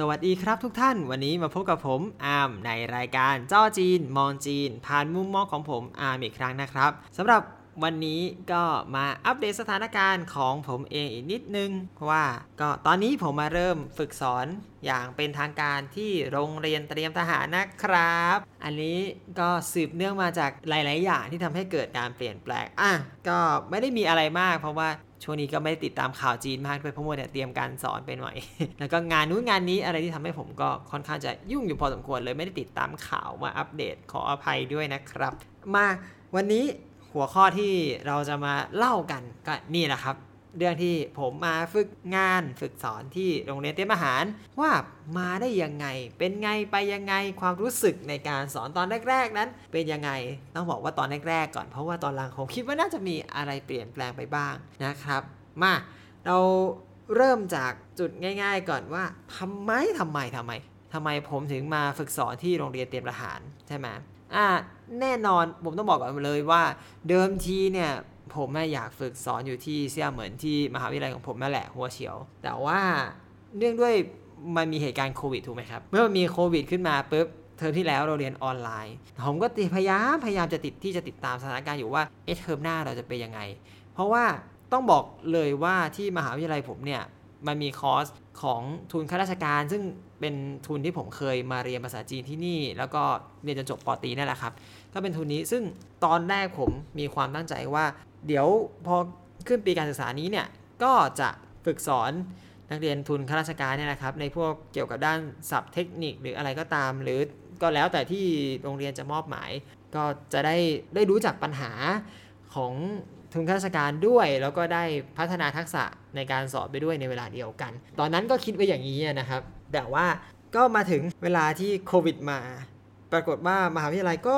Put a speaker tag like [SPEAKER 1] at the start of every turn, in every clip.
[SPEAKER 1] สวัสดีครับทุกท่านวันนี้มาพบกับผมอาร์มในรายการจ้อจีน มองจีน ผ่านมุมมองของผมอาร์มอีกครั้งนะครับสำหรับวันนี้ก็มาอัปเดตสถานการณ์ของผมเองอีกนิดนึงเพราะว่าก็ตอนนี้ผมมาเริ่มฝึกสอนอย่างเป็นทางการที่โรงเรียนเตรียมทหารนะครับ อันนี้ก็สืบเนื่องมาจากหลาย ๆ อย่างที่ทำให้เกิดการเปลี่ยนแปลงอะก็ไม่ได้มีอะไรมาก เพราะว่า ช่วงนี้ก็ไม่ได้ติดตามข่าวจีนมากด้วยเพราะว่าเนี่ยเตรียมการสอนไปหน่อย แล้วก็งานนู้นงานนี้อะไรที่ทำให้ผมก็ค่อนข้างจะยุ่งอยู่พอสมควรเลยไม่ได้ติดตามข่าวมาอัปเดตขออภัยด้วยนะครับ มาวันนี้หัวข้อที่เราจะมาเล่ากันก็นี่แหละครับ เรื่องที่ผมมาฝึกงานฝึกสอนที่โรงเรียนเตรียมอาหาร ว่ามาได้ยังไง เป็นไงไปยังไงความรู้สึกในการสอนตอนแรก ๆ นั้น เป็นยังไงต้องบอกว่าตอนแรกๆก่อนเพราะว่าตอนหลังผมคิดว่าน่าจะมีอะไรเปลี่ยนแปลงไปบ้างนะครับ มาเราเริ่มจากจุดง่าย ๆ ก่อนว่าทำไมทำไมทำไมทำไมผมถึงมาฝึกสอนที่โรงเรียนเตรียมทหารใช่ไหมอ่าแน่นอนผมต้องบอกก่อนเลยว่า เดิมทีเนี่ย ผมไม่อยากฝึกสอนอยู่ที่เซี่ยเหมือนที่มหาวิทยาลัยของผมนั่นแหละหัวเฉียว แต่ว่าเนื่องด้วยมันมีเหตุการณ์โควิดถูกไหมครับ เมื่อมีโควิดขึ้นมาปุ๊บเทอมที่แล้วเราเรียนออนไลน์ ผมก็พยายามพยายามจะติดที่จะติดตามสถานการณ์อยู่ว่าเอเทอมหน้าเราจะเป็นยังไง เพราะว่าต้องบอกเลยว่าที่มหาวิทยาลัยผมเนี่ยมันมีคอร์สของทุนข้าราชการ ซึ่งเป็นทุนที่ผมเคยมาเรียนภาษาจีนที่นี่ แล้วก็เรียนจนจบปตีนั่นแหละครับ ก็เป็นทุนนี้ซึ่งตอนแรกผมมีความตั้งใจว่า เดี๋ยวพอขึ้นปีการศึกษานี้เนี่ยก็จะฝึกสอนนักเรียนทุนข้าราชการเนี่ยนะครับในพวกเกี่ยวกับด้านศัพท์เทคนิคหรืออะไรก็ตาม หรือก็แล้วแต่ที่โรงเรียนจะมอบหมาย ก็จะได้ได้รู้จักปัญหาของทุนข้าราชการด้วย แล้วก็ได้พัฒนาทักษะในการสอบไปด้วยในเวลาเดียวกัน ตอนนั้นก็คิดไว้อย่างนี้นะครับ แต่ว่าก็มาถึงเวลาที่โควิดมา ปรากฏว่ามหาวิทยาลัยก็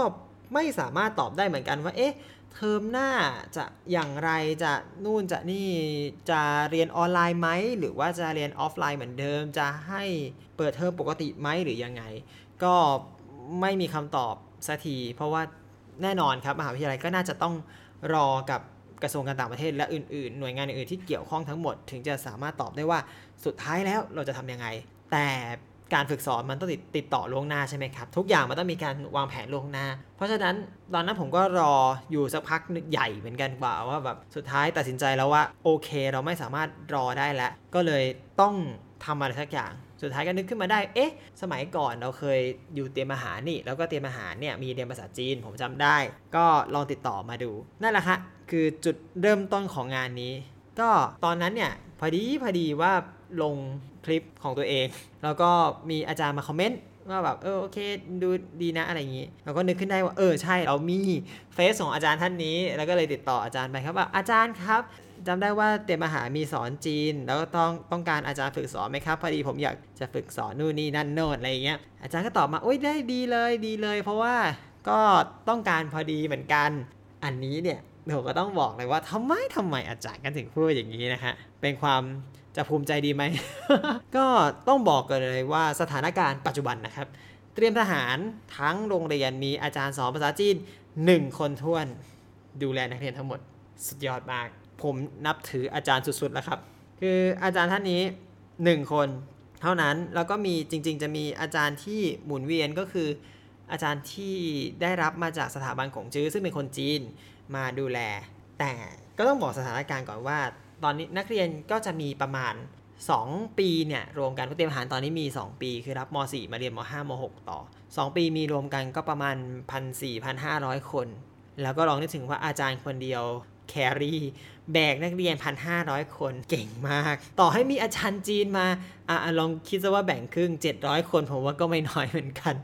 [SPEAKER 1] ไม่สามารถตอบได้เหมือนกันว่าเอ๊ะ เทอมหน้าจะอย่างไรจะนู่นจะนี่จะเรียนออนไลน์ไหมหรือว่าจะเรียนออฟไลน์เหมือนเดิม จะให้เปิดเทอมปกติไหมหรือยังไง ก็ไม่มีคำตอบสักทีเพราะว่าแน่นอนครับมหาวิทยาลัยก็น่าจะต้องรอกับกระทรวงการต่างประเทศและอื่นๆ หน่วยงานอื่นๆที่เกี่ยวข้องทั้งหมด ถึงจะสามารถตอบได้ว่าสุดท้ายแล้วเราจะทำยังไง แต่ การฝึกสอนมันต้องติดติดต่อล่วงหน้าใช่ไหมครับ ทุกอย่างมันต้องมีการวางแผนล่วงหน้า เพราะฉะนั้นตอนนั้นผมก็รออยู่สักพักใหญ่เหมือนกันกว่าว่าแบบสุดท้ายตัดสินใจแล้วว่าโอเค เราไม่สามารถรอได้แล้ว ก็เลยต้องทำอะไรสักอย่างสุดท้ายก็นึกขึ้นมาได้ เอ๊ะ สมัยก่อนเราเคยอยู่เตรียมอาหารนี่ แล้วก็เตรียมอาหารเนี่ย มีเรียนภาษาจีน ผมจำได้ ก็ลองติดต่อมาดู นั่นแหละค่ะคือจุดเริ่มต้นของงานนี้ ก็ตอนนั้นเนี่ย พอดีพอดีว่าลง คลิปของตัวเอง แล้วก็มีอาจารย์มาคอมเมนต์ว่าแบบเออโอเคดูดีนะอะไรอย่างนี้เราก็นึกขึ้นได้ว่าเออใช่เรามีเฟซของอาจารย์ท่านนี้ แล้วก็เลยติดต่ออาจารย์ไปครับว่าอาจารย์ครับจำได้ว่าเตรียมอาหามีสอนจีน แล้วก็ต้องต้องการอาจารย์ฝึกสอนไหมครับพอดีผมอยากจะฝึกสอนนู่นนี่นั่นโน่นอะไรอย่างเงี้ยอาจารย์ก็ตอบมาโอ้ยได้ดีเลยดีเลย เพราะว่าก็ต้องการพอดีเหมือนกันอันนี้เนี่ยผมก็ต้องบอกเลยว่าทำไมทำไมอาจารย์กันถึงพูดอย่างนี้นะฮะเป็นความ จะภูมิใจดีไหม ก็ต้องบอกกันเลยว่าสถานการณ์ปัจจุบันนะครับ เตรียมทหารทั้งโรงเรียนมีอาจารย์สอนภาษาจีน 1 คนท้วน ดูแลนักเรียนทั้งหมด สุดยอดมาก ผมนับถืออาจารย์สุดๆแล้วครับ คืออาจารย์ท่านนี้ 1 คนเท่านั้นแล้วก็มีจริง ๆ จะมีอาจารย์ที่หมุนเวียนก็คือ อาจารย์ที่ได้รับมาจากสถาบันของจื้อซึ่งเป็นคนจีนมาดูแล แต่ก็ต้องบอกสถานการณ์ก่อนว่า ตอนนี้นักเรียนก็จะมีประมาณ 2 ปีเนี่ยรวมกันเตรียมทหารตอนนี้มี 2 ปี คือรับม .4 มาเรียนม .5 ม .6 ต่อ 2 ปีมีรวมกันก็ประมาณ 1,400-1,500 คน แล้วก็ลองนึกถึงว่าอาจารย์คนเดียวแครี่แบกนักเรียน 1,500 คนเก่งมาก ต่อให้มีอาจารย์จีนมาอะลองคิดซะว่าแบ่งครึ่ง 700 คนผมว่าก็ไม่น้อยเหมือนกัน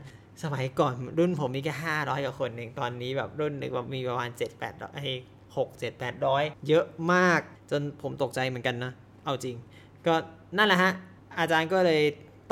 [SPEAKER 1] สมัยก่อนรุ่นผมมีแค่500กว่าคนเองตอนนี้แบบรุ่นหนึ่งแบบมีประมาณ7-800 6 7 8 0 0 เยอะมากจนผมตกใจเหมือนกันนะ เอาจริง ก็นั่นแหละฮะ อาจารย์ก็เลย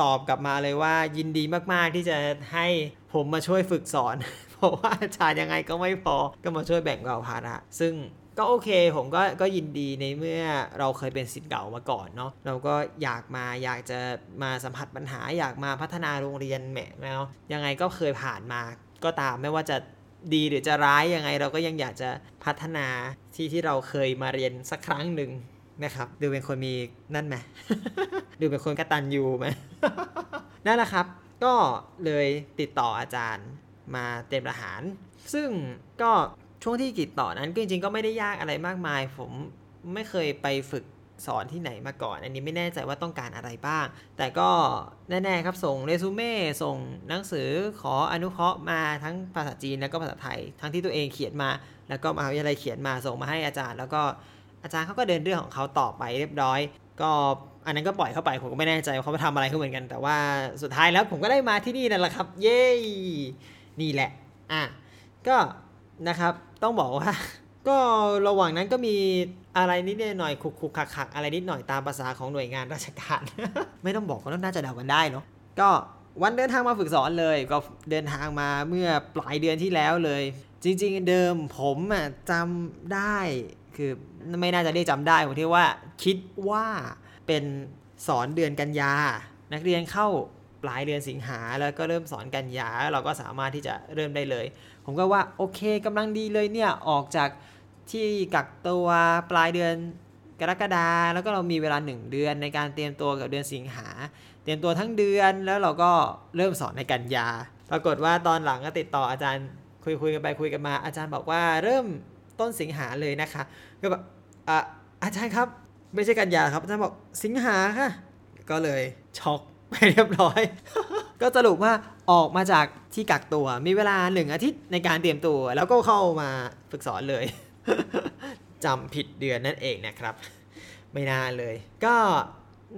[SPEAKER 1] ตอบกลับมาเลยว่ายินดีมาก ๆ ที่จะให้ผมมาช่วยฝึกสอน เพราะว่าอาจารย์ยังไงก็ไม่พอก็มาช่วยแบ่งเบาภาระซึ่งก็โอเคผมก็ก็ยินดีในเมื่อเราเคยเป็นสิทธิ์เก่ามาก่อนเนาะเราก็อยากมาอยากจะมาสัมผัสปัญหาอยากมาพัฒนาโรงเรียนแหมแล้วยังไงก็เคยผ่านมาก็ตามไม่ว่าจะ ดีหรือจะร้ายยังไง เราก็ยังอยากจะพัฒนาที่ที่เราเคยมาเรียนสักครั้งหนึ่งนะครับ ดูเป็นคนมีนั่นไหมดูเป็นคนกระตันยูไหมนั่นแหละครับ ก็เลยติดต่ออาจารย์มาเตรียมทหาร ซึ่งก็ช่วงที่ติดต่อนั้นก็จริงๆก็ไม่ได้ยากอะไรมากมาย ผมไม่เคยไปฝึก สอนที่ไหนมาก่อน อันนี้ไม่แน่ใจว่าต้องการอะไรบ้าง แต่ก็แน่ๆครับส่งเรซูเม่ส่งหนังสือขออนุเคราะห์มาทั้งภาษาจีนแล้วก็ภาษาไทย ทั้งที่ตัวเองเขียนมา แล้วก็มหาวิทยาลัยเขียนมาส่งมาให้อาจารย์ แล้วก็อาจารย์เขาก็เดินเรื่องของเขาต่อไปเรียบร้อย ก็อันนั้นก็ปล่อยเข้าไปผมก็ไม่แน่ใจว่าเขาไปทำอะไรเขาเหมือนกัน แต่ว่าสุดท้ายแล้วผมก็ได้มาที่นี่นั่นแหละครับ เย้นี่แหละอะก็นะครับต้องบอกว่า ก็ระหว่างนั้นก็มีอะไรนิดหน่อยคุกคุกคักคักอะไรนิดหน่อยตามภาษาของหน่วยงานราชการ ไม่ต้องบอกก็น่าจะเดากันได้เนาะก็วันเดินทางมาฝึกสอนเลย ก็เดินทางมาเมื่อปลายเดือนที่แล้วเลย จริง ๆ เดิมผมอะจำได้คือไม่น่าจะเรียกจำได้ผมที่ว่าคิดว่าเป็นสอนเดือนกันยา นักเรียนเข้าปลายเดือนสิงหาแล้วก็เริ่มสอนกันยาเราก็สามารถที่จะเริ่มได้เลย ผมก็ว่าโอเคกำลังดีเลยเนี่ยออกจาก ที่กักตัวปลายเดือนกรกฎาแล้วก็เรามีเวลา 1 เดือนในการเตรียมตัวกับเดือนสิงหา เตรียมตัวทั้งเดือนแล้วเราก็เริ่มสอนในกันยา ปรากฏว่าตอนหลังก็ติดต่ออาจารย์คุยคุยกันไปคุยกันมา อาจารย์บอกว่าเริ่มต้นสิงหาเลยนะคะก็แบบอะอาจารย์ครับ ไม่ใช่กันยาครับอาจารย์บอกสิงหาค่ะ ก็เลยช็อกไปเรียบร้อย ก็สรุปว่าออกมาจากที่กักตัวมีเวลาหนึ่งอาทิตย์ในการเตรียมตัว แล้วก็เข้ามาฝึกสอนเลย จำผิดเดือนนั่นเองนะครับ ไม่น่าเลย ก็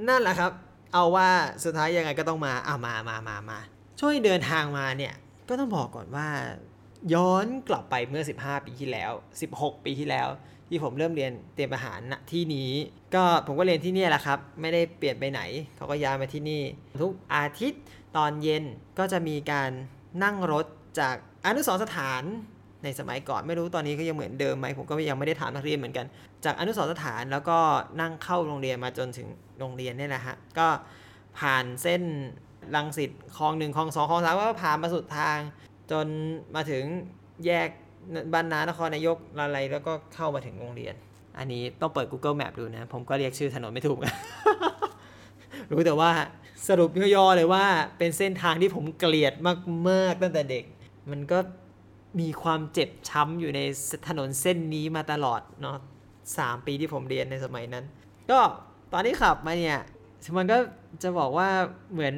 [SPEAKER 1] นั่นแหละครับ เอาว่าสุดท้ายยังไงก็ต้องมาเอามามามามาช่วยเดินทางมาเนี่ย ก็ต้องบอกก่อนว่า ย้อนกลับไปเมื่อ 15 ปีที่แล้ว 16 ปีที่แล้ว ที่ผมเริ่มเรียนเตรียมอาหารณที่นี้ ก็ผมก็เรียนที่นี่แหละครับ ไม่ได้เปลี่ยนไปไหน เขาก็ย้ายมาที่นี่ ทุกอาทิตย์ตอนเย็นก็จะมีการนั่งรถจากอนุสรสถาน ในสมัยก่อนไม่รู้ตอนนี้ก็ยังเหมือนเดิมไหมผมก็ยังไม่ได้ถามนักเรียนเหมือนกัน จากอนุสรสถานแล้วก็นั่งเข้าโรงเรียนมาจนถึงโรงเรียนนี่แหละฮะก็ผ่านเส้นลังสิตคลองหนึ่งคลองสองคลองสามก็ผ่านมาสุดทาง จนมาถึงแยกบรรณานครนายกอะไรแล้วก็เข้ามาถึงโรงเรียน อันนี้ต้องเปิด Google Map ดูนะ ผมก็เรียกชื่อถนนไม่ถูก รู้แต่ว่าสรุปย่อๆเลยว่าเป็นเส้นทางที่ผมเกลียดมากๆตั้งแต่เด็ก มันก็ มีความเจ็บช้ำอยู่ในถนนเส้นนี้มาตลอดเนาะสามปีที่ผมเรียนในสมัยนั้น ก็ตอนที่ขับมาเนี่ยมันก็จะบอกว่าเหมือน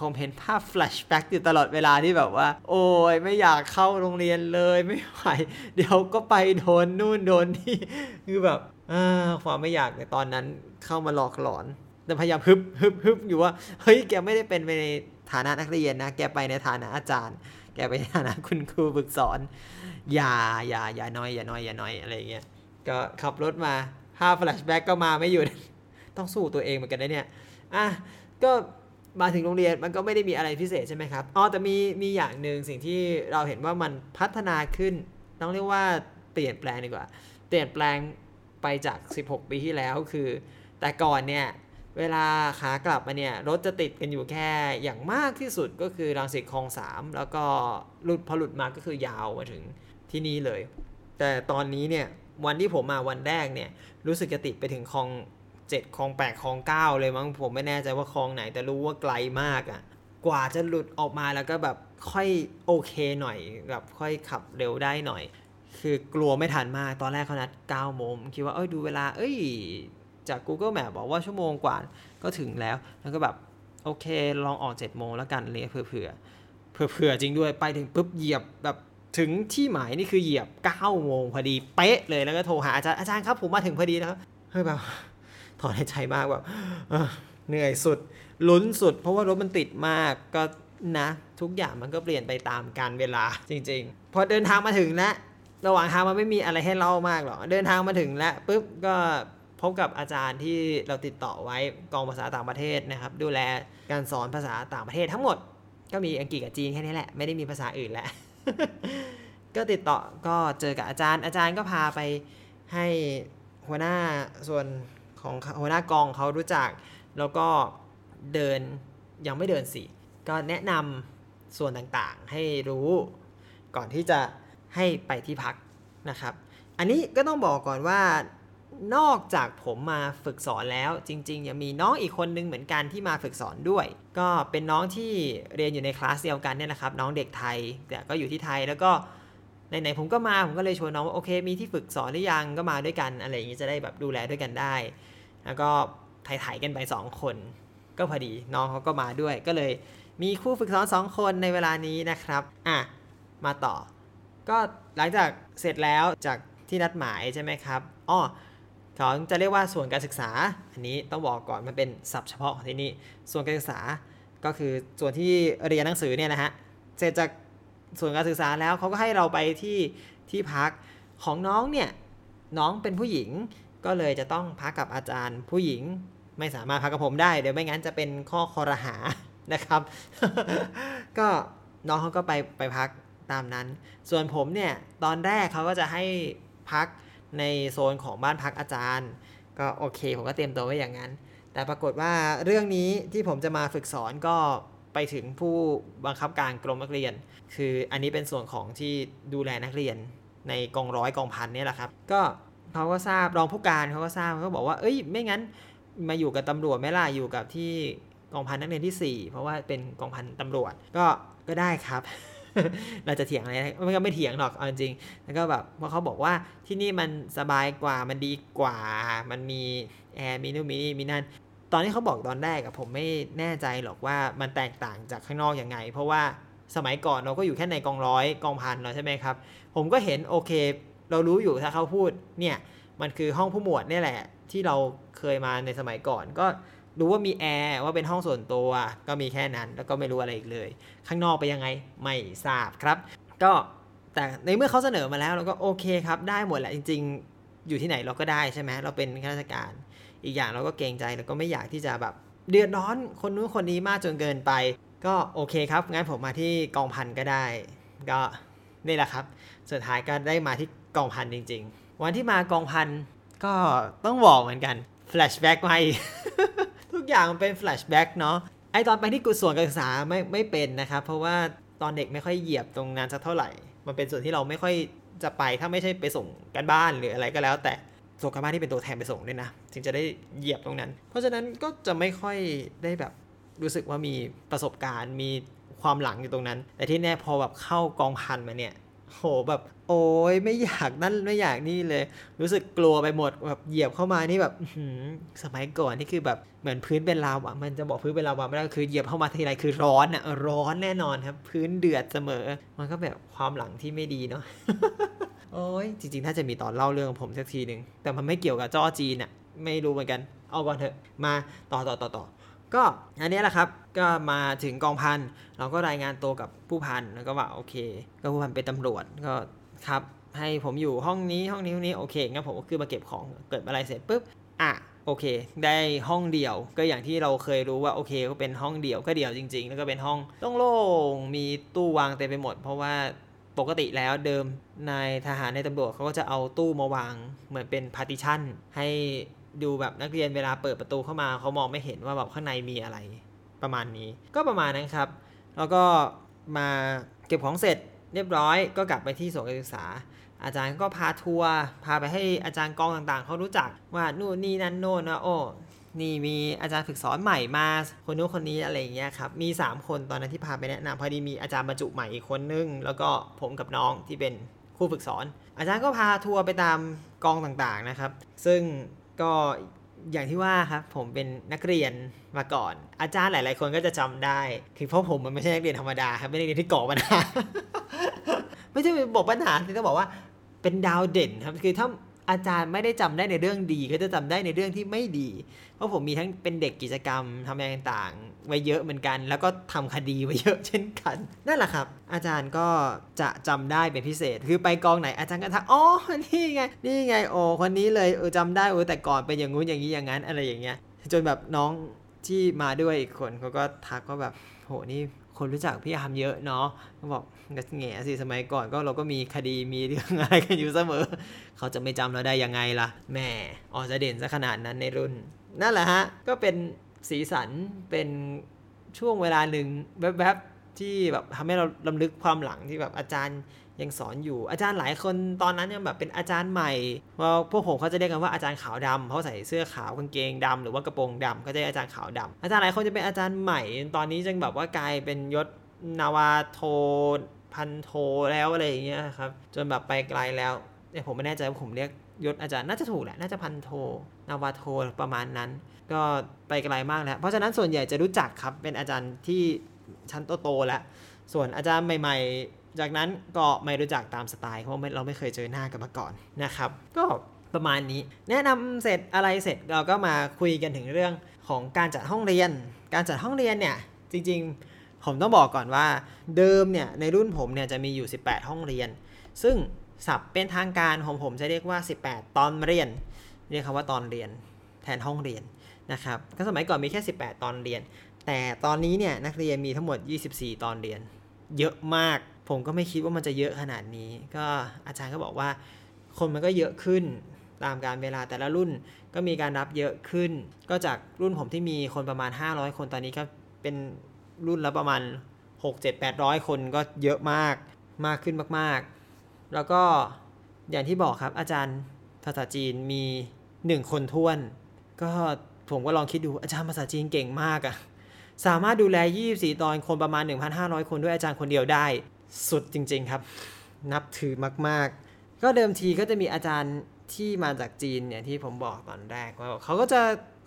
[SPEAKER 1] ผมเห็นภาพแฟลชแบ็กอยู่ตลอดเวลาที่แบบว่า โอ้ยไม่อยากเข้าโรงเรียนเลยไม่ไหวเดี๋ยวก็ไปโดนนู่นโดนนี่คือแบบความไม่อยากในตอนนั้นเข้ามาหลอกหลอน แต่พยายามฮึบฮึบฮึบอยู่ว่า เฮ้ยแกไม่ได้เป็นไปในฐานะนักเรียนนะ แกไปในฐานะอาจารย์ แกไปนฐานะคุณครูฝึกสอน อย่าอย่าอย่าน้อยอย่าน้อยอย่าน้อยอะไรเงี้ยก็ขับรถมาภาพ flashback ก็มาไม่หยุด ต้องสู้ตัวเองเหมือนกันนะเนี่ยอะก็มาถึงโรงเรียนมันก็ไม่ได้มีอะไรพิเศษใช่ไหมครับอ๋อแต่มีมีอย่างหนึ่งสิ่งที่เราเห็นว่ามันพัฒนาขึ้น ต้องเรียกว่าเปลี่ยนแปลงดีกว่า เปลี่ยนแปลงไปจาก 16 ปีที่แล้วคือ แต่ก่อนเนี่ย เวลาขากลับมาเนี่ยรถจะติดกันอยู่แค่อย่างมากที่สุดก็คือรังสิตคลองสามแล้วก็หลุดพอหลุดมาก็คือยาวมาถึงที่นี่เลย แต่ตอนนี้เนี่ยวันที่ผมมาวันแรกเนี่ยรู้สึกจะติดไปถึงคลองเจ็ดคลองแปดคลองเก้าเลยมั้งผมไม่แน่ใจว่าคลองไหนแต่รู้ว่าไกลมากอะ่ะกว่าจะหลุดออกมาแล้วก็แบบค่อยโอเคหน่อยแบบค่อยขับเร็วได้หน่อย คือกลัวไม่ทันมากตอนแรกเขานัด9โมงคิดว่าเอ้ยดูเวลา เอ้ย จาก Google Map บอกว่าชั่วโมงกว่าก็ถึงแล้ว แล้วก็แบบโอเค ลองออก7โมงแล้วกันเลยเผื่อเผื่อเผื่อเผื่อจริงด้วยไปถึงปุ๊บเหยียบแบบถึงที่หมายนี่คือเหยียบ9โมงพอดีเป๊ะเลยแล้วก็โทรหาอาจารย์อาจารย์ครับผมมาถึงพอดีนะครับเฮ้ยแบบถอนหายใจมากแบบเหนื่อยสุดลุ้นสุด เพราะว่ารถมันติดมากก็นะ ทุกอย่างมันก็เปลี่ยนไปตามการเวลาจริง ๆ พอเดินทางมาถึงแล้วระหว่างทางมันไม่มีอะไรให้เล่ามากหรอกเดินทางมาถึงแล้วปุ๊บก็ พบกับอาจารย์ที่เราติดต่อไว้กองภาษาต่างประเทศนะครับ ดูแลการสอนภาษาต่างประเทศทั้งหมด ก็มีอังกฤษกับจีนแค่นี้แหละ ไม่ได้มีภาษาอื่นแล้ว ก็ติดต่อก็เจอกับอาจารย์ อาจารย์ก็พาไปให้หัวหน้าส่วนของหัวหน้ากองเขารู้จัก แล้วก็เดินยังไม่เดินสิก็แนะนำส่วนต่างๆให้รู้ ก่อนที่จะให้ไปที่พักนะครับ อันนี้ก็ต้องบอกก่อนว่า นอกจากผมมาฝึกสอนแล้ว จริงๆยังมีน้องอีกคนนึงเหมือนกันที่มาฝึกสอนด้วย ก็เป็นน้องที่เรียนอยู่ในคลาสเดียวกันเนี่ยนะครับ น้องเด็กไทยแต่ก็อยู่ที่ไทยแล้วก็ไหนๆผมก็มาผมก็เลยชวนน้องว่าโอเค มีที่ฝึกสอนหรือยังก็มาด้วยกันอะไรอย่างนี้จะได้แบบดูแลด้วยกันได้ แล้วก็ถ่ายๆกันไป2คน ก็พอดีน้องเขาก็มาด้วย ก็เลยมีคู่ฝึกสอน 2 คนในเวลานี้นะครับอะมาต่อ ก็หลังจากเสร็จแล้วจากที่นัดหมายใช่ไหมครับอ้อ เขาจะเรียกว่าส่วนการศึกษา อันนี้ต้องบอกก่อนมันเป็นศัพท์เฉพาะของที่นี่ส่วนการศึกษาก็คือส่วนที่เรียนหนังสือเนี่ยนะฮะเสร็จจากส่วนการศึกษาแล้วเขาก็ให้เราไปที่ที่พักของน้องเนี่ยน้องเป็นผู้หญิงก็เลยจะต้องพักกับอาจารย์ผู้หญิงไม่สามารถพักกับผมได้ เดี๋ยวไม่งั้นจะเป็นข้อคอรหานะครับ ก็น้องเขาก็ไปไปพักตามนั้น ส่วนผมเนี่ยตอนแรกเขาก็จะให้พัก ในโซนของบ้านพักอาจารย์ ก็โอเค ผมก็เตรียมตัวไว้อย่างนั้น แต่ปรากฏว่าเรื่องนี้ที่ผมจะมาฝึกสอนก็ไปถึงผู้บังคับการกรมนักเรียน คืออันนี้เป็นส่วนของที่ดูแลนักเรียนในกองร้อยกองพันนี่แหละครับ ก็เขาก็ทราบรองผู้การเขาก็ทราบเขาก็บอกว่า เอ้ย ไม่งั้นมาอยู่กับตำรวจไม่ล่ะอยู่กับที่กองพันนักเรียนที่ 4 เพราะว่าเป็นกองพันตำรวจก็ก็ได้ครับ เราจะเถียงอะไรมันก็ไม่เถียงหรอกเอาจริงแล้วก็แบบพราะเขาบอกว่าที่นี่มันสบายกว่ามันดีกว่า มันมีแอร์มีนู่นมีนี่มีนั่นตอนที่เขาบอกตอนแรกอะผมไม่แน่ใจหรอกว่ามันแตกต่างจากข้างนอกอยังไง เพราะว่าสมัยก่อนเราก็อยู่แค่ในกองร้อยกองพันเนาะใช่ไหมครับ ผมก็เห็นโอเค เรารู้อยู่ถ้าเขาพูดเนี่ยมันคือห้องผู้หมวดนี่แหละ ที่เราเคยมาในสมัยก่อนก็ รู้ว่ามีแอร์ว่าเป็นห้องส่วนตัวก็มีแค่นั้น แล้วก็ไม่รู้อะไรอีกเลย ข้างนอกไปยังไงไม่ทราบครับ ก็แต่ในเมื่อเขาเสนอมาแล้วเราก็โอเคครับได้หมดแหละจริง ๆ อยู่ที่ไหนเราก็ได้ใช่ไหมเราเป็นข้าราชการ อีกอย่างเราก็เกรงใจเราก็ไม่อยากที่จะแบบเดือดร้อนคนนู้นคนนี้มากจนเกินไป ก็โอเคครับงั้นผมมาที่กองพันก็ได้ ก็นี่แหละครับ สุดท้ายก็ได้มาที่กองพันจริง ๆ วันที่มากองพันก็ต้องบอกเหมือนกัน flashback มา อีกทุกอย่างมันเป็น flashback เนาะไอตอนไปที่ส่วนการศึกษาไม่ไม่เป็นนะครับ เพราะว่าตอนเด็กไม่ค่อยเหยียบตรงนั้นสักเท่าไหร่ มันเป็นส่วนที่เราไม่ค่อยจะไปถ้าไม่ใช่ไปส่งการบ้านหรืออะไรก็แล้ว แต่ส่งการบ้านที่เป็นตัวแทนไปส่งด้วยนะถึงจะได้เหยียบตรงนั้น เพราะฉะนั้นก็จะไม่ค่อยได้แบบรู้สึกว่ามีประสบการณ์มีความหลังอยู่ตรงนั้น แต่ที่แน่พอแบบเข้ากองพันมาเนี่ย โหแบบโอ้ยไม่อยากนั่นไม่อยากนี่เลย รู้สึกกลัวไปหมดแบบเหยียบเข้ามานี่แบบสมัยก่อนนี่คือแบบเหมือนพื้นเป็นลาวะมันจะบอกพื้นเป็นลาวะไม่ได้คือเหยียบเข้ามาทีไรคือร้อนอะร้อนแน่นอนครับ พื้นเดือดเสมอ มันก็แบบความหลังที่ไม่ดีเนาะโอ้ยจริงๆ ถ้าจะมีตอนเล่าเรื่องของผมสักทีหนึ่งแต่มันไม่เกี่ยวกับจ้อจีนอะไม่รู้เหมือนกัน เอาก่อนเถอะมาต่อต่อต่อต่อ ก็อันนี้แหละครับก็มาถึงกองพันเราก็รายงานตัวกับผู้พันแล้วก็ว่าโอเค ก็ผู้พันเป็นตำรวจก็ครับให้ผมอยู่ห้องนี้ห้องนี้ห้องนี้โอเคงั้นผมก็คือมาเก็บของเกิดอะไรเสร็จปุ๊บอะโอเค ได้ห้องเดี่ยวก็อย่างที่เราเคยรู้ว่าโอเคก็เป็นห้องเดี่ยวก็เดี่ยวจริง ๆ แล้วก็เป็นห้องโล่งๆมีตู้วางเต็มไปหมด เพราะว่าปกติแล้วเดิมนายทหารนายตำรวจเขาก็จะเอาตู้มาวางเหมือนเป็น partition ให้ ดูแบบนักเรียนเวลาเปิดประตูเข้ามาเขามองไม่เห็นว่าแบบข้างในมีอะไรประมาณนี้ ก็ประมาณนั้นครับ แล้วก็มาเก็บของเสร็จเรียบร้อยก็กลับไปที่ส่วนการศึกษา อาจารย์ก็พาทัวร์พาไปให้อาจารย์กองต่างๆเขารู้จักว่านู่นนี่นั่นโน่นนะโอ้นี่มีอาจารย์ฝึกสอนใหม่มาคนนู้นคนนี้อะไรอย่างเงี้ยครับมี 3 คนตอนนั้นที่พาไปแนะนำพอดีมีอาจารย์บรรจุใหม่อีกคนนึง แล้วก็ผมกับน้องที่เป็นครูฝึกสอน อาจารย์ก็พาทัวร์ไปตามกองต่างๆนะครับ ซึ่ง ก็อย่างที่ว่าครับผมเป็นนักเรียนมาก่อน อาจารย์หลาย ๆ คนก็จะจำได้ คือเพราะผมมันไม่ใช่นักเรียนธรรมดาครับไม่ได้เรียนที่ก่อปัญหาไม่ใช่บอกปัญหาที่ต้องบอกว่าเป็นดาวเด่นครับคือถ้า อาจารย์ไม่ได้จำได้ในเรื่องดีก็จะจำได้ในเรื่องที่ไม่ดี เพราะผมมีทั้งเป็นเด็กกิจกรรมทำอะไรต่างๆ ไว้เยอะเหมือนกัน แล้วก็ทำคดีไว้เยอะเช่นกันนั่นแหละครับ อาจารย์ก็จะจำได้เป็นพิเศษ คือไปกองไหนอาจารย์ก็ทักอ๋อนี่ไงนี่ไงโอ้คนนี้เลยเออจำได้โอ้แต่ก่อนเป็นอย่างงู้นอย่างนี้อย่างนั้นอะไรอย่างเงี้ยจนแบบน้องที่มาด้วยอีกคนเขาก็ทักว่าแบบโหนี่ คนรู้จักพี่อาร์มเยอะเนาะเขาบอกกแง่สิสมัยก่อนก็เราก็มีคดีมีเรื่องอะไรกันอยู่เสมอ เขาจะไม่จำเราได้ยังไงล่ะแม่ออจะเด่นซะขนาดนั้นในรุ่น นั่นแหละฮะ ก็เป็นสีสันเป็นช่วงเวลาหนึ่งแวบๆ ที่แบบทำให้เราลำลึกความหลังที่แบบอาจารย์ยังสอนอยู่อาจารย์หลายคนตอนนั้นยังแบบเป็นอาจารย์ใหม่ว่าพวกผมเขาจะเรียกกันว่าอาจารย์ขาวดำเพราะใส่เสื้อขาวกางเกงดำหรือว่ากระโปรงดำก็จะอาจารย์ขาวดำอาจารย์หลายคนจะเป็นอาจารย์ใหม่ ตอนนี้จึงแบบว่ากลายเป็นยศนาวาโทพันโทแล้วอะไรอย่างเงี้ยครับจนแบบไปไกลแล้วเนี่ยผมไม่แน่ใจว่าผมเรียกยศอาจารย์น่าจะถูกแหละน่าจะพันโทนาวาโทประมาณนั้น ก็ไปไกลมากแล้วเพราะฉะนั้นส่วนใหญ่จะรู้จักครับเป็นอาจารย์ที่ ชั้นโตๆแล้ว ส่วนอาจารย์ใหม่ ๆ จากนั้นก็ไม่รู้จักตามสไตล์เพราะเราไม่เคยเจอหน้ากันมาก่อนนะครับ ก็ประมาณนี้ แนะนำเสร็จอะไรเสร็จเราก็มาคุยกันถึงเรื่องของการจัดห้องเรียน การจัดห้องเรียนเนี่ยจริงๆผมต้องบอกก่อนว่าเดิมเนี่ยในรุ่นผมเนี่ยจะมีอยู่ 18 ห้องเรียน ซึ่งศัพท์เป็นทางการของผมจะเรียกว่า 18 ตอนเรียน เรียกคำว่าตอนเรียนแทนห้องเรียนนะครับก็สมัยก่อนมีแค่ 18 ตอนเรียน แต่ตอนนี้เนี่ยนักเรียนมีทั้งหมด 24 ตอนเรียน เยอะมาก ผมก็ไม่คิดว่ามันจะเยอะขนาดนี้ ก็อาจารย์ก็บอกว่า คนมันก็เยอะขึ้นตามการเวลาแต่ละรุ่นก็มีการรับเยอะขึ้น ก็จากรุ่นผมที่มีคนประมาณ 500 คนตอนนี้ก็เป็นรุ่นละประมาณ 6 7 800 คนก็เยอะมากมากขึ้นมาก ๆ แล้วก็อย่างที่บอกครับอาจารย์ภาษาจีนมี 1 คนท้วน ก็ผมก็ลองคิดดูอาจารย์ภาษาจีนเก่งมากอะ สามารถดูแล 24 ตอนคนประมาณ 1,500 คนด้วยอาจารย์คนเดียวได้ สุดจริง ๆ ครับ นับถือมาก ๆ ก็เดิมทีก็จะมีอาจารย์ที่มาจากจีนเนี่ยที่ผมบอกตอนแรกว่าเขาก็จะ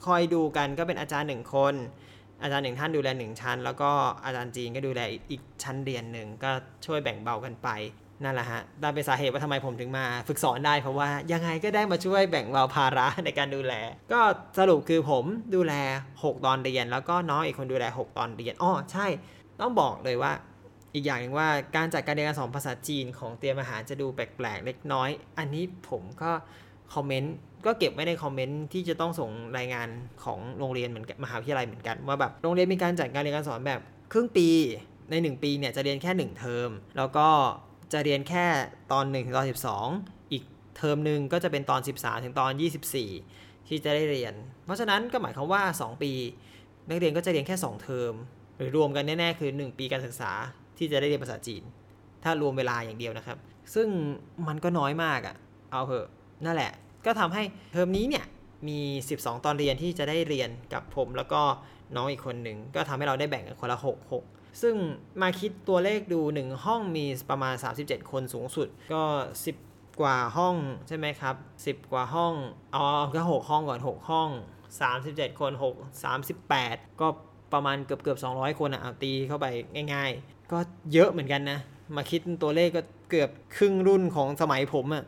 [SPEAKER 1] คอยดูกันก็เป็นอาจารย์หนึ่งคน อาจารย์หนึ่งท่านดูแลหนึ่งชั้น แล้วก็อาจารย์จีนก็ดูแลอีกชั้นเรียนหนึ่งก็ช่วยแบ่งเบากันไป นั่นแหละฮะนั่นเป็นสาเหตุว่าทำไมผมถึงมาฝึกสอนได้เพราะว่ายังไงก็ได้มาช่วยแบ่งเบาภาระในการดูแล ก็สรุปคือผมดูแล 6 ตอนเรียน แล้วก็น้องอีกคนดูแล 6 ตอนเรียนอ๋อใช่ ต้องบอกเลยว่า อีกอย่างหนึ่งว่าการจัดการเรียนการสอนภาษาจีนของเตรียมอาหารจะดูแปลกๆเล็กน้อย อันนี้ผมก็ comment ก็เก็บไว้ใน comment ที่จะต้องส่งรายงานของโรงเรียนเหมือนกันมหาวิทยาลัยเหมือนกันว่าแบบโรงเรียนมีการจัดการเรียนการสอนแบบครึ่งปีใน 1 ปีเนี่ยจะเรียนแค่ 1 เทอม แล้วก็ จะเรียนแค่ตอน1ถึงตอน 12 อีกเทอมหนึ่งก็จะเป็นตอน 13 ถึงตอน 24 ที่จะได้เรียน เพราะฉะนั้นก็หมายความว่า 2 ปี นักเรียนก็จะเรียนแค่ 2 เทอม หรือรวมกันแน่ๆ คือ 1 ปีการศึกษาที่จะได้เรียนภาษาจีน ถ้ารวมเวลาอย่างเดียวนะครับ ซึ่งมันก็น้อยมากอะ่ะ เอาเหอะ นั่นแหละ ก็ทำให้เทอมนี้เนี่ยมี 12 ตอนเรียนที่จะได้เรียนกับผมแล้วก็น้องอีกคนหนึ่งก็ทำให้เราได้แบ่งกันคนละ 6 6 ซึ่งมาคิดตัวเลขดู 1 ห้องมีประมาณ 37 คนสูงสุด ก็ 10 กว่าห้องใช่ไหมครับ 10 กว่าห้องอ๋อก็6ห้องก่อน 6 ห้อง 37 คน 6 38 ก็ประมาณเกือบเกือบ200 คนอะเอาตีเข้าไปง่าย ๆ ก็เยอะเหมือนกันนะ มาคิดตัวเลขก็เกือบครึ่งรุ่นของสมัยผมอะ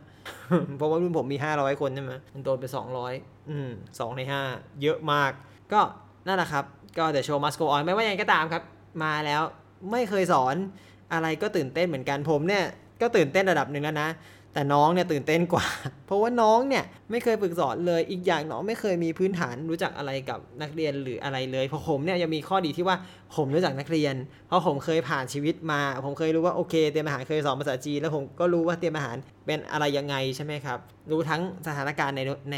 [SPEAKER 1] เพราะว่ารุ่นผมมี 500 คนใช่ไหมมันโดนไป 200 อืม2ใน 5 เยอะมาก ก็นั่นแหละครับ ก็เดี๋ยวโชว์มัสโกออนไม่ว่ายังไงก็ตามครับ มาแล้วไม่เคยสอนอะไรก็ตื่นเต้นเหมือนกันผมเนี่ยก็ตื่นเต้นระดับหนึ่งแล้วนะ แต่น้องเนี่ยตื่นเต้นกว่า เพราะว่าน้องเนี่ยไม่เคยฝึกสอนเลยอีกอย่างน้องไม่เคยมีพื้นฐานรู้จักอะไรกับนักเรียนหรืออะไรเลยเพราะผมเนี่ยยังมีข้อดีที่ว่าผมรู้จักนักเรียน เพราะผมเคยผ่านชีวิตมา ผมเคยรู้ว่าโอเคเตรียมอาหารเคยสอนภาษาจีนแล้วผมก็รู้ว่าเตรียมอาหารเป็นอะไรยังไงใช่ไหมครับ รู้ทั้งสถานการณ์ในใน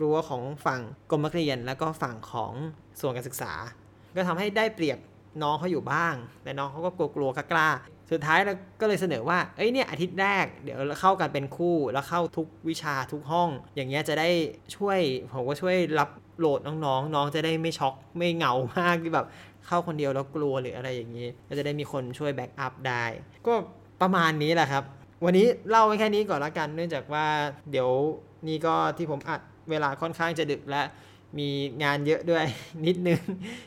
[SPEAKER 1] รั้วของฝั่งกรมนักเรียน แล้วก็ฝั่งของส่วนการศึกษา ก็ทำให้ได้เปรียบ น้องเขาอยู่บ้าง แต่น้องเขาก็กลัวกลัวกล้าสุดท้ายเราก็เลยเสนอว่า เอ้ยเนี่ยอาทิตย์แรกเดี๋ยวเราเข้ากันเป็นคู่ แล้วเข้าทุกวิชาทุกห้อง อย่างเงี้ยจะได้ช่วยผมก็ช่วยรับโหลดน้องๆ น้องจะได้ไม่ช็อกไม่เหงามากที่แบบเข้าคนเดียวแล้วกลัวหรืออะไรอย่างนี้ก็จะได้มีคนช่วยแบ็กอัพได้ ก็ประมาณนี้แหละครับ วันนี้เล่าไว้แค่นี้ก่อนละกัน เนื่องจากว่าเดี๋ยวนี่ก็ที่ผมอัดเวลาค่อนข้างจะดึกแล้ว มีงานเยอะด้วย นิดนึง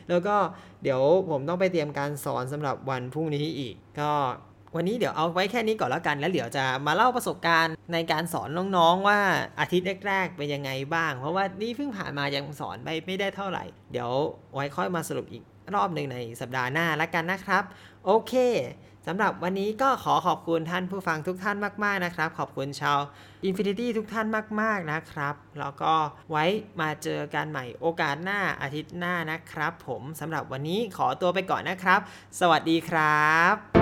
[SPEAKER 1] แล้วก็เดี๋ยวผมต้องไปเตรียมการสอนสำหรับวันพรุ่งนี้อีก ก็วันนี้เดี๋ยวเอาไว้แค่นี้ก่อนแล้วกัน แล้วเดี๋ยวจะมาเล่าประสบการณ์ในการสอนน้องๆ ว่าอาทิตย์แรกๆเป็นยังไงบ้าง เพราะว่านี่เพิ่งผ่านมายังสอนไปไม่ได้เท่าไหร่ เดี๋ยวไว้ค่อยมาสรุปอีกรอบหนึ่งในสัปดาห์หน้าแล้วกันนะครับ โอเค สำหรับวันนี้ก็ขอขอบคุณท่านผู้ฟังทุกท่านมาก ๆ นะครับ ขอบคุณชาว Infinity ทุกท่านมาก ๆ นะครับ แล้วก็ไว้มาเจอกันใหม่โอกาสหน้าอาทิตย์หน้านะครับ ผมสำหรับวันนี้ขอตัวไปก่อนนะครับ สวัสดีครับ